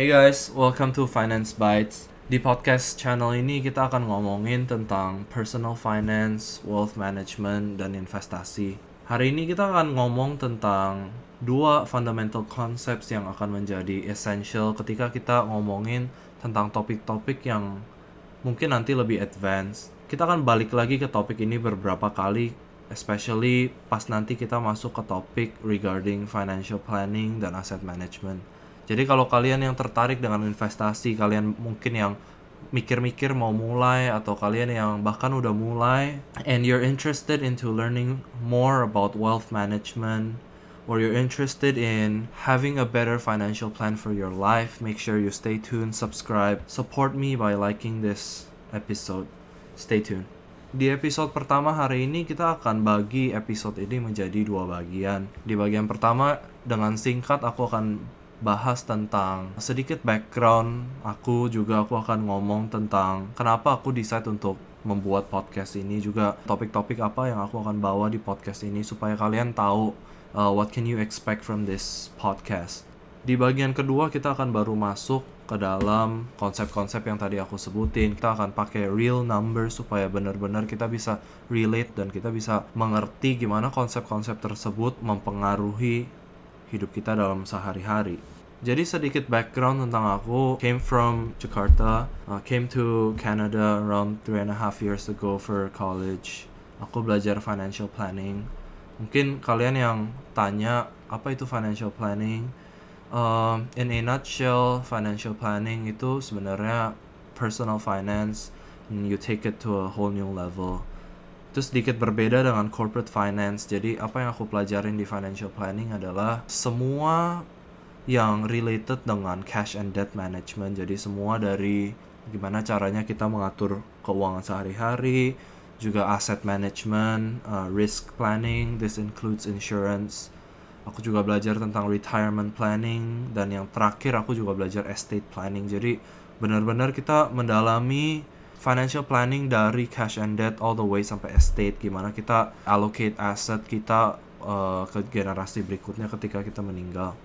Hey guys, welcome to Finance Bites. Di podcast channel ini kita akan ngomongin tentang personal finance, wealth management, dan investasi. Hari ini kita akan ngomong tentang dua fundamental concepts yang akan menjadi essential ketika kita ngomongin tentang topik-topik yang mungkin nanti lebih advance. Kita akan balik lagi ke topik ini beberapa kali, especially pas nanti kita masuk ke topik regarding financial planning dan asset management. Jadi kalau kalian yang tertarik dengan investasi, kalian mungkin yang mikir-mikir mau mulai atau kalian yang bahkan udah mulai and you're interested into learning more about wealth management or you're interested in having a better financial plan for your life, make sure you stay tuned, subscribe, support me by liking this episode. Stay tuned. Di episode pertama hari ini kita akan bagi episode ini menjadi dua bagian. Di bagian pertama dengan singkat aku akan bahas tentang sedikit background aku juga aku akan ngomong tentang kenapa aku decide untuk membuat podcast ini juga topik-topik apa yang aku akan bawa di podcast ini supaya kalian tahu uh, what can you expect from this podcast. Di bagian kedua kita akan baru masuk ke dalam konsep-konsep yang tadi aku sebutin. Kita akan pakai real number supaya benar-benar kita bisa relate dan kita bisa mengerti gimana konsep-konsep tersebut mempengaruhi hidup kita dalam sehari-hari. Jadi sedikit background tentang aku, came from Jakarta, uh, came to Canada around three and a half years ago for college. Aku belajar financial planning. Mungkin kalian yang tanya apa itu financial planning? Uh, in a nutshell, financial planning itu sebenarnya personal finance, and you take it to a whole new level itu sedikit berbeda dengan corporate finance. Jadi apa yang aku pelajarin di financial planning adalah semua yang related dengan cash and debt management. Jadi semua dari gimana caranya kita mengatur keuangan sehari-hari, juga asset management, uh, risk planning, this includes insurance. Aku juga belajar tentang retirement planning dan yang terakhir aku juga belajar estate planning. Jadi benar-benar kita mendalami financial planning dari cash and debt all the way sampai estate gimana kita allocate aset kita uh, ke generasi berikutnya ketika kita meninggal.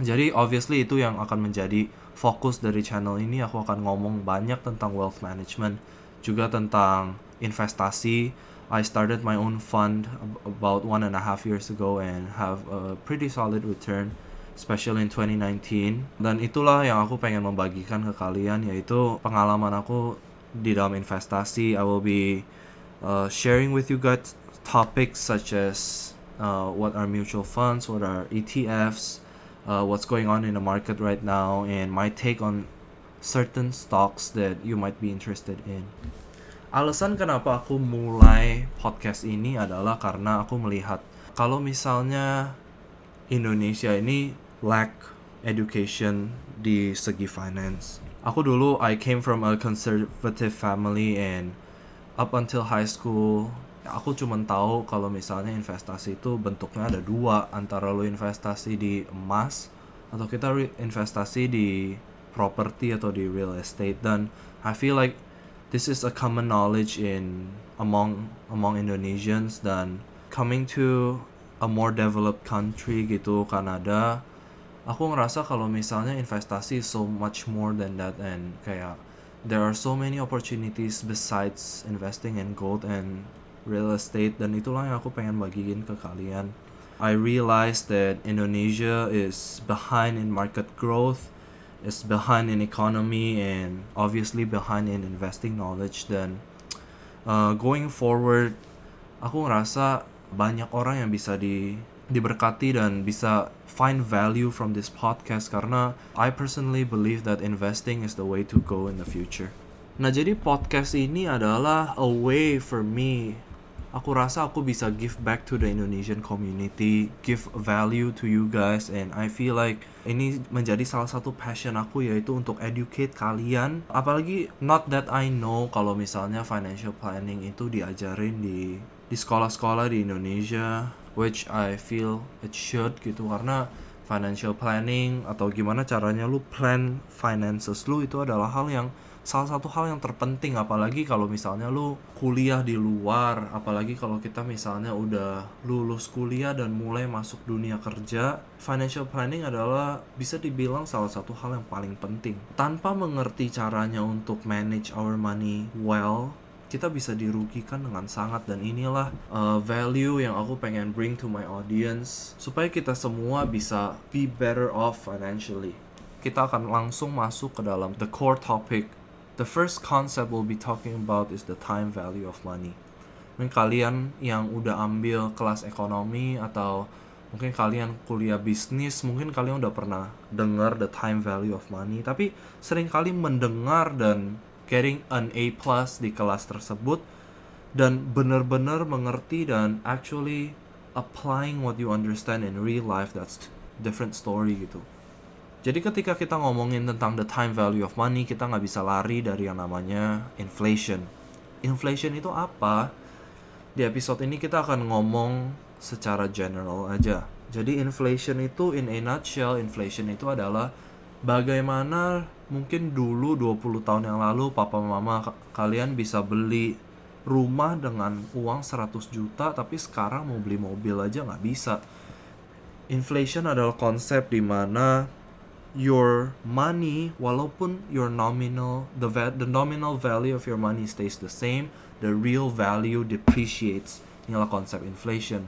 Jadi obviously itu yang akan menjadi fokus dari channel ini aku akan ngomong banyak tentang wealth management juga tentang investasi. I started my own fund about one and a half years ago and have a pretty solid return especially in 2019 dan itulah yang aku pengen membagikan ke kalian yaitu pengalaman aku di dalam investasi. I will be uh, sharing with you guys topics such as uh, what are mutual funds, what are ETFs, uh, what's going on in the market right now, and my take on certain stocks that you might be interested in. Alasan kenapa aku mulai podcast ini adalah karena aku melihat kalau misalnya Indonesia ini lack education di segi finance aku dulu I came from a conservative family and up until high school aku cuma tahu kalau misalnya investasi itu bentuknya ada dua antara lo investasi di emas atau kita investasi di property atau di real estate. Dan I feel like this is a common knowledge in among among Indonesians dan coming to a more developed country gitu Kanada aku ngerasa kalau misalnya investasi so much more than that and kayak there are so many opportunities besides investing in gold and real estate dan itulah yang aku pengen bagiin ke kalian. I realized that Indonesia is behind in market growth, is behind in economy and obviously behind in investing knowledge dan uh, going forward aku ngerasa banyak orang yang bisa di diberkati dan bisa find value from this podcast karena I personally believe that investing is the way to go in the future. Nah, jadi podcast ini adalah a way for me. Aku rasa aku bisa give back to the Indonesian community, give value to you guys, and I feel like ini menjadi salah satu passion aku yaitu untuk educate kalian. Apalagi not that I know kalau misalnya financial planning itu diajarin di di sekolah-sekolah di Indonesia which I feel it should gitu. Karena financial planning atau gimana caranya lu plan finances lu itu adalah hal yang salah satu hal yang terpenting. Apalagi kalau misalnya lu kuliah di luar apalagi kalau kita misalnya udah lulus kuliah dan mulai masuk dunia kerja financial planning adalah bisa dibilang salah satu hal yang paling penting. Tanpa mengerti caranya untuk manage our money well kita bisa dirugikan dengan sangat. Dan inilah uh, value yang aku pengen bring to my audience. Supaya kita semua bisa be better off financially. Kita akan langsung masuk ke dalam the core topic. The first concept we'll be talking about is the time value of money. Mungkin kalian yang udah ambil kelas ekonomi atau mungkin kalian kuliah bisnis mungkin kalian udah pernah dengar the time value of money. Tapi sering kali mendengar dan getting an A plus di kelas tersebut dan benar-benar mengerti dan actually applying what you understand in real life that's different story gitu. Jadi ketika kita ngomongin tentang the time value of money, kita nggak bisa lari dari yang namanya inflation. Inflation itu apa? Di episode ini kita akan ngomong secara general aja. Jadi inflation itu in a nutshell, inflation itu adalah bagaimana mungkin dulu 20 tahun yang lalu papa mama kalian bisa beli rumah dengan uang 100 juta tapi sekarang mau beli mobil aja nggak bisa? Inflation adalah konsep di mana your money walaupun your nominal the the nominal value of your money stays the same the real value depreciates. Inilah konsep inflation.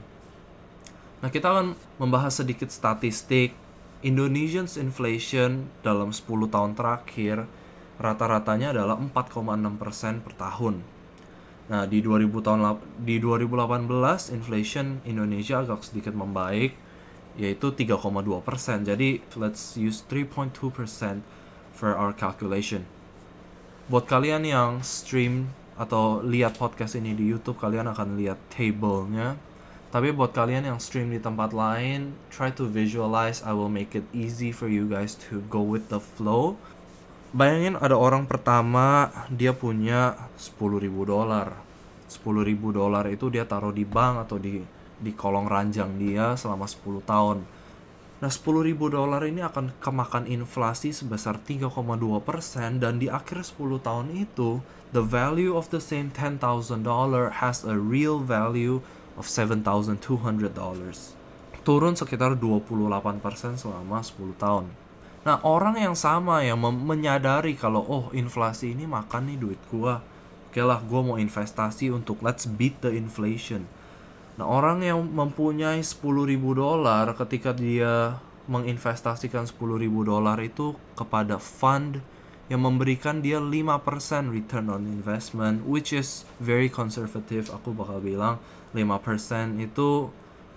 Nah kita akan membahas sedikit statistik Indonesian's inflation dalam 10 tahun terakhir rata-ratanya adalah 4,6% per tahun. Nah, di 2000 tahun di 2018 inflation Indonesia agak sedikit membaik yaitu 3,2%. Jadi, let's use 3.2% for our calculation. Buat kalian yang stream atau lihat podcast ini di YouTube, kalian akan lihat table-nya tapi buat kalian yang stream di tempat lain, try to visualize. I will make it easy for you guys to go with the flow. Bayangin ada orang pertama dia punya 10.000 dolar. 10.000 dolar itu dia taruh di bank atau di di kolong ranjang dia selama 10 tahun. Nah 10.000 dolar ini akan kemakan inflasi sebesar 3,2% dan di akhir 10 tahun itu the value of the same $10,000 has a real value of $7,200. Turun sekitar 28% selama 10 tahun. Nah, orang yang sama yang menyadari kalau oh inflasi ini makan nih duit gua. Oke lah, gua mau investasi untuk let's beat the inflation. Nah, orang yang mempunyai 10.000 dolar ketika dia menginvestasikan 10.000 dolar itu kepada fund yang memberikan dia 5% return on investment which is very conservative aku bakal bilang. 5% itu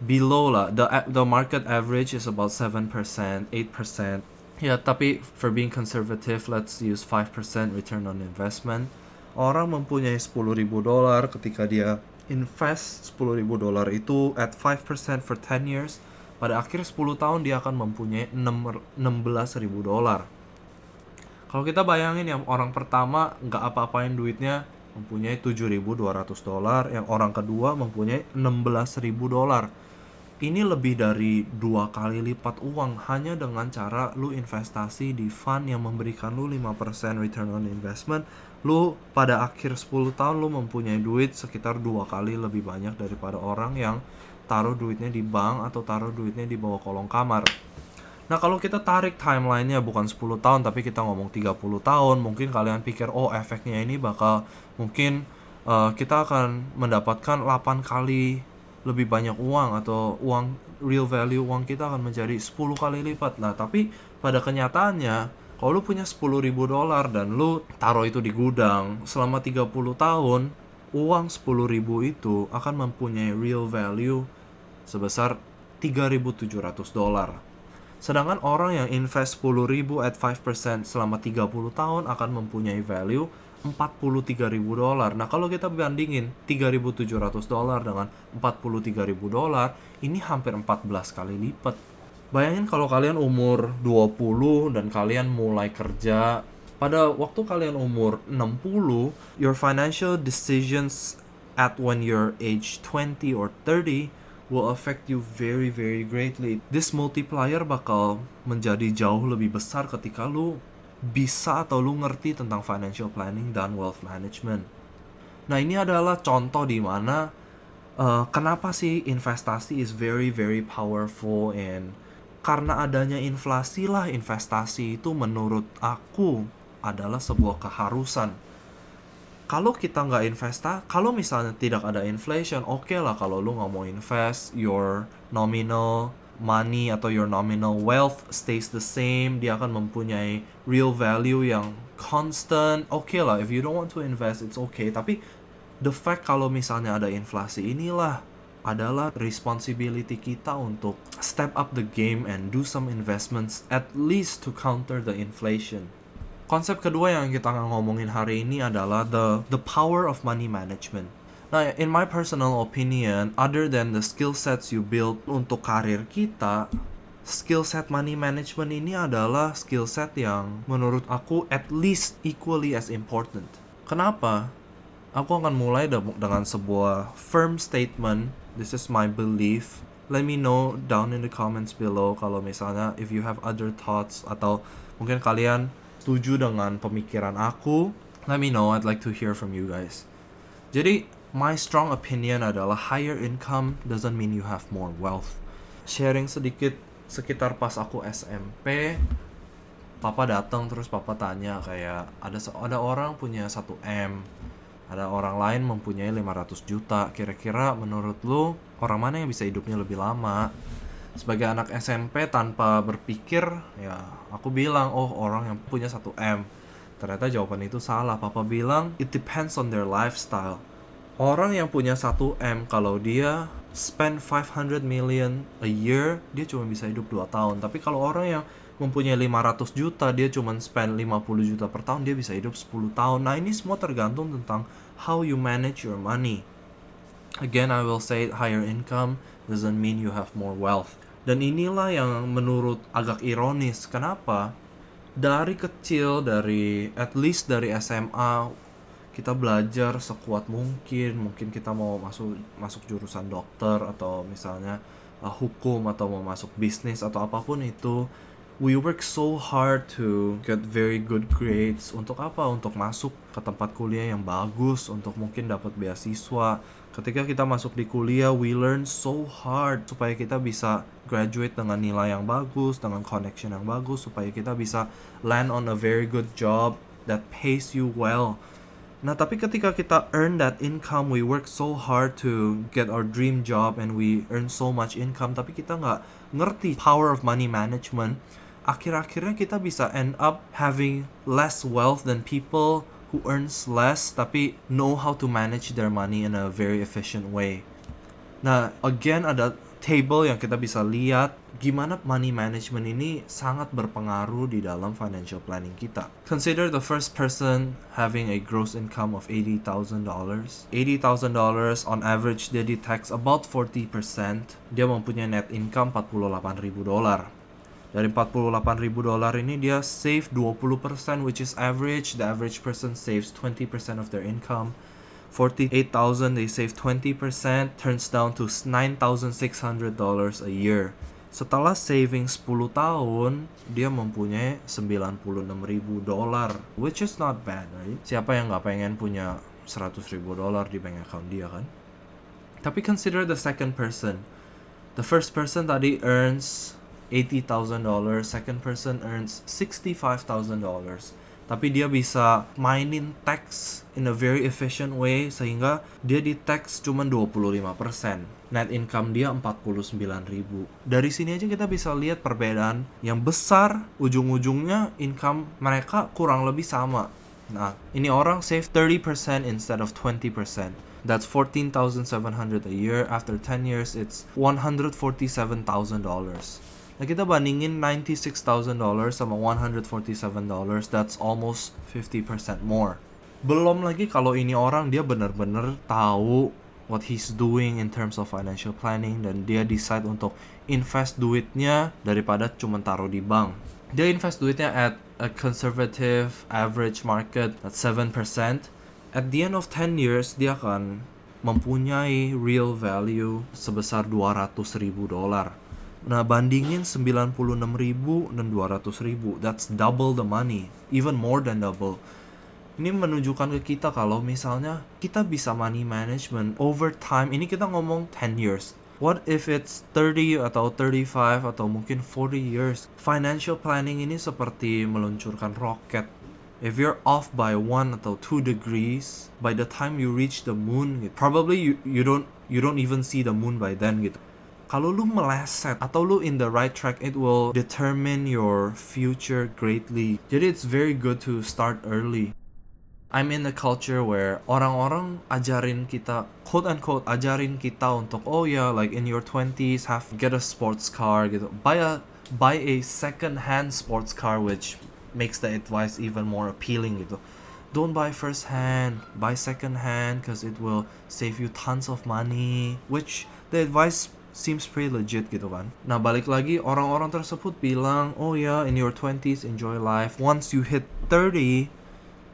below lah. The the market average is about 7% 8% ya tapi for being conservative let's use 5% return on investment. Orang mempunyai 10.000 dolar ketika dia invest 10.000 dolar itu at 5% for 10 years pada akhir 10 tahun dia akan mempunyai 16.000 dolar kalau kita bayangin yang orang pertama nggak apa-apain duitnya mempunyai 7.200 dolar, yang orang kedua mempunyai 16.000 dolar. Ini lebih dari dua kali lipat uang hanya dengan cara lu investasi di fund yang memberikan lu 5% return on investment. Lu pada akhir 10 tahun lu mempunyai duit sekitar dua kali lebih banyak daripada orang yang taruh duitnya di bank atau taruh duitnya di bawah kolong kamar. Nah kalau kita tarik timelinenya bukan 10 tahun tapi kita ngomong 30 tahun mungkin kalian pikir oh efeknya ini bakal mungkin uh, kita akan mendapatkan 8 kali lebih banyak uang atau uang real value uang kita akan menjadi 10 kali lipat. Nah tapi pada kenyataannya kalau lu punya 10 ribu dolar dan lu taruh itu di gudang selama 30 tahun uang 10 ribu itu akan mempunyai real value sebesar 3.700 dolar Sedangkan orang yang invest 10.000 at 5% selama 30 tahun akan mempunyai value 43.000 dolar. Nah, kalau kita bandingin 3.700 dolar dengan 43.000 dolar, ini hampir 14 kali lipat. Bayangin kalau kalian umur 20 dan kalian mulai kerja pada waktu kalian umur 60, your financial decisions at when you're age 20 or 30 will affect you very very greatly. This multiplier bakal menjadi jauh lebih besar ketika lu bisa atau lu ngerti tentang financial planning dan wealth management. Nah, ini adalah contoh di mana uh, kenapa sih investasi is very very powerful and karena adanya inflasi lah investasi itu menurut aku adalah sebuah keharusan kalau kita nggak investa, kalau misalnya tidak ada inflation, oke okay lah kalau lu nggak mau invest, your nominal money atau your nominal wealth stays the same, dia akan mempunyai real value yang constant, oke okay lah, if you don't want to invest, it's okay. Tapi the fact kalau misalnya ada inflasi inilah adalah responsibility kita untuk step up the game and do some investments at least to counter the inflation. Konsep kedua yang kita akan ngomongin hari ini adalah the the power of money management. Nah, in my personal opinion, other than the skill sets you build untuk karir kita, skill set money management ini adalah skill set yang menurut aku at least equally as important. Kenapa? Aku akan mulai dengan sebuah firm statement. This is my belief. Let me know down in the comments below kalau misalnya if you have other thoughts atau mungkin kalian setuju dengan pemikiran aku, let me know. I'd like to hear from you guys. Jadi, my strong opinion adalah higher income doesn't mean you have more wealth. Sharing sedikit sekitar pas aku SMP, papa datang terus papa tanya kayak ada ada orang punya 1 M, ada orang lain mempunyai 500 juta. Kira-kira menurut lu orang mana yang bisa hidupnya lebih lama? Sebagai anak SMP tanpa berpikir ya aku bilang oh orang yang punya 1 M. Ternyata jawaban itu salah. Papa bilang it depends on their lifestyle. Orang yang punya 1 M kalau dia spend 500 million a year dia cuma bisa hidup 2 tahun. Tapi kalau orang yang mempunyai 500 juta dia cuma spend 50 juta per tahun dia bisa hidup 10 tahun. Nah ini semua tergantung tentang how you manage your money. Again I will say higher income doesn't mean you have more wealth dan inilah yang menurut agak ironis. Kenapa? Dari kecil, dari at least dari SMA, kita belajar sekuat mungkin. Mungkin kita mau masuk masuk jurusan dokter atau misalnya uh, hukum atau mau masuk bisnis atau apa pun itu. We work so hard to get very good grades. Untuk apa? Untuk masuk ke tempat kuliah yang bagus, untuk mungkin dapat beasiswa, ketika kita masuk di kuliah we learn so hard supaya kita bisa graduate dengan nilai yang bagus dengan connection yang bagus supaya kita bisa land on a very good job that pays you well Nah, tapi ketika kita earn that income, we work so hard to get our dream job and we earn so much income, tapi kita nggak ngerti power of money management. Akhir-akhirnya kita bisa end up having less wealth than people who earns less tapi know how to manage their money in a very efficient way. Nah, again ada table yang kita bisa lihat gimana money management ini sangat berpengaruh di dalam financial planning kita. Consider the first person having a gross income of $80,000. $80,000 on average dia di tax about 40%. Dia mempunyai net income 48.000 dolar dari 48 ribu dolar ini dia save 20% which is average. The average person saves 20% of their income. 48,000 they save 20% turns down to 9,600 dollars a year. Setelah saving 10 tahun dia mempunyai 96 ribu dolar which is not bad right? Siapa yang nggak pengen punya 100 ribu dolar di bank account dia kan? Tapi consider the second person. The first person tadi earns $80,000, second person earns $65,000. Tapi dia bisa mainin tax in a very efficient way sehingga dia di tax cuma 25%. Net income dia 49.000. Dari sini aja kita bisa lihat perbedaan yang besar ujung-ujungnya income mereka kurang lebih sama. Nah, ini orang save 30% instead of 20%. That's 14,700 a year. After 10 years, it's $147,000. Nah kita bandingin $96,000 sama $147, that's almost 50% more. Belum lagi kalau ini orang dia benar-benar tahu what he's doing in terms of financial planning dan dia decide untuk invest duitnya daripada cuma taruh di bank. Dia invest duitnya at a conservative average market at 7%. At the end of 10 years dia akan mempunyai real value sebesar 200 ribu dolar. Nah, bandingin 96 ribu dan 200 ribu. That's double the money. Even more than double. Ini menunjukkan ke kita kalau misalnya kita bisa money management over time. Ini kita ngomong 10 years. What if it's 30 atau 35 atau mungkin 40 years? Financial planning ini seperti meluncurkan roket. If you're off by one atau two degrees, by the time you reach the moon, gitu, probably you, you don't you don't even see the moon by then gitu kalau lu meleset atau lu in the right track it will determine your future greatly. Jadi it's very good to start early. I'm in a culture where orang-orang ajarin kita quote unquote ajarin kita untuk oh ya yeah, like in your 20s have get a sports car gitu. Buy a buy a second hand sports car which makes the advice even more appealing gitu. Don't buy first hand buy second hand because it will save you tons of money which the advice seems pretty legit gitu kan. Nah balik lagi orang-orang tersebut bilang, oh ya yeah, in your 20s enjoy life. Once you hit 30,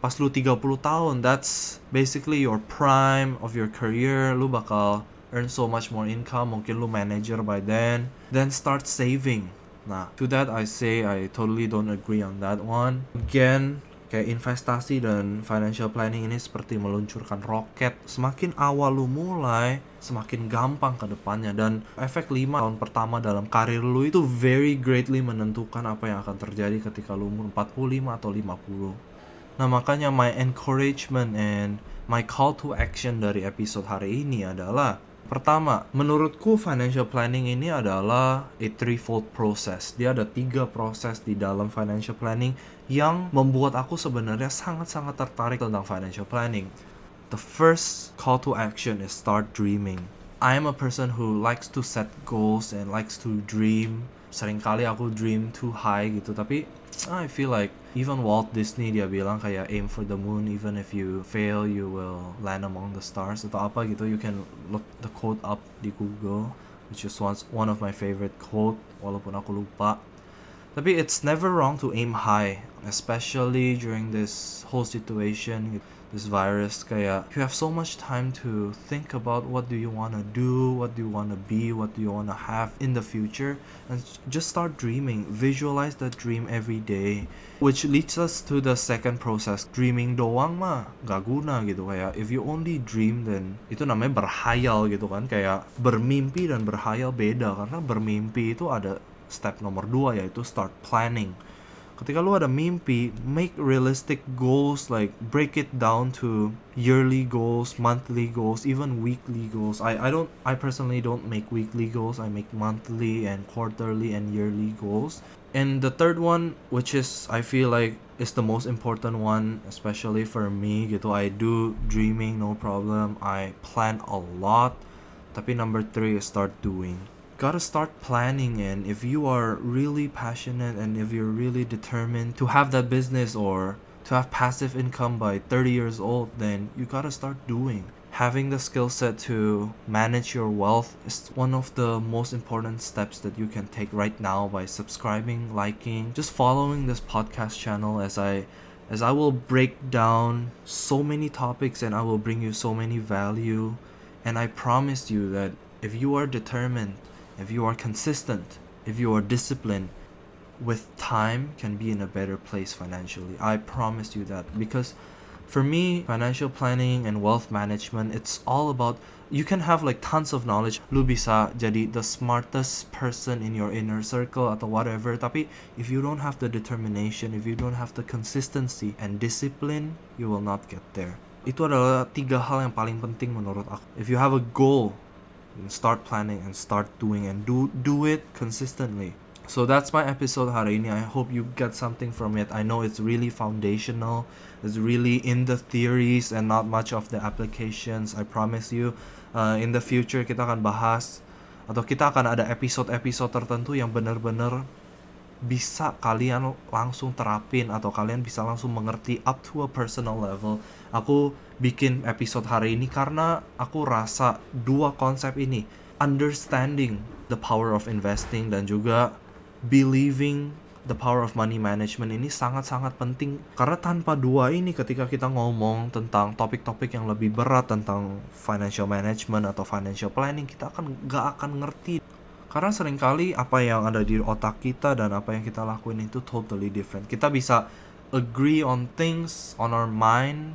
pas lu 30 tahun, that's basically your prime of your career. Lu bakal earn so much more income, mungkin lu manager by then. Then start saving. Nah, to that I say I totally don't agree on that one. Again, kayak investasi dan financial planning ini seperti meluncurkan roket semakin awal lu mulai semakin gampang ke depannya. Dan efek 5 tahun pertama dalam karir lu itu very greatly menentukan apa yang akan terjadi ketika lu umur 45 atau 50 nah makanya my encouragement and my call to action dari episode hari ini adalah Pertama, menurutku financial planning ini adalah a threefold process. Dia ada tiga proses di dalam financial planning yang membuat aku sebenarnya sangat-sangat tertarik tentang financial planning. The first call to action is start dreaming. I am a person who likes to set goals and likes to dream. Seringkali aku dream too high gitu, tapi I feel like even Walt Disney dia bilang kayak aim for the moon even if you fail you will land among the stars atau apa gitu. You can look the quote up di Google which is one one of my favorite quote walaupun aku lupa. Tapi it's never wrong to aim high especially during this whole situation this virus kayak you have so much time to think about what do you want to do what do you want to be what do you want to have in the future and just start dreaming. Visualize that dream every day which leads us to the second process dreaming doang mah. Gak guna gitu kayak if you only dream then itu namanya berhayal gitu kan kayak bermimpi dan berhayal beda karena bermimpi itu ada step nomor dua yaitu start planning ketika lu ada mimpi make realistic goals like break it down to yearly goals monthly goals even weekly goals. I i don't i personally don't make weekly goals. I make monthly and quarterly and yearly goals. And the third one which is i feel like is the most important one especially for me gitu i do dreaming no problem. I plan a lot. Tapi number three is start doing gotta start planning and if you are really passionate and if you're really determined to have that business or to have passive income by 30 years old then you gotta start doing. Having the skill set to manage your wealth is one of the most important steps that you can take right now by subscribing liking just following this podcast channel as i as i will break down so many topics and i will bring you so many value. And i promise you that if you are determined if you are consistent, if you are disciplined, with time can be in a better place financially. I promise you that because for me, financial planning and wealth management, it's all about you can have like tons of knowledge. Lu bisa jadi the smartest person in your inner circle atau whatever, tapi if you don't have the determination, if you don't have the consistency and discipline, you will not get there. Itu adalah tiga hal yang paling penting menurut aku. If you have a goal start planning and start doing and do do it consistently. So that's my episode hari ini i hope you get something from it. I know it's really foundational. It's really in the theories and not much of the applications i promise you. Uh, in the future kita akan bahas atau kita akan ada episode-episode tertentu yang benar-benar bisa kalian langsung terapin atau kalian bisa langsung mengerti up to a personal level. Aku bikin episode hari ini karena aku rasa dua konsep ini, understanding the power of investing dan juga believing the power of money management ini sangat-sangat penting karena tanpa dua ini ketika kita ngomong tentang topik-topik yang lebih berat tentang financial management atau financial planning kita akan gak akan ngerti karena sering kali apa yang ada di otak kita dan apa yang kita lakuin itu totally different kita bisa agree on things on our mind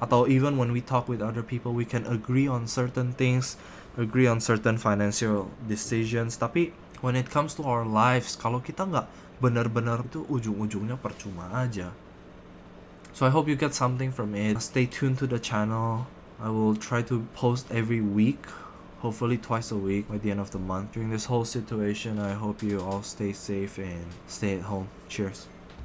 atau even when we talk with other people we can agree on certain things agree on certain financial decisions tapi when it comes to our lives kalau kita nggak benar-benar itu ujung-ujungnya percuma aja. So I hope you get something from it. Stay tuned to the channel. I will try to post every week, hopefully twice a week by the end of the month. During this whole situation, I hope you all stay safe and stay at home. Cheers.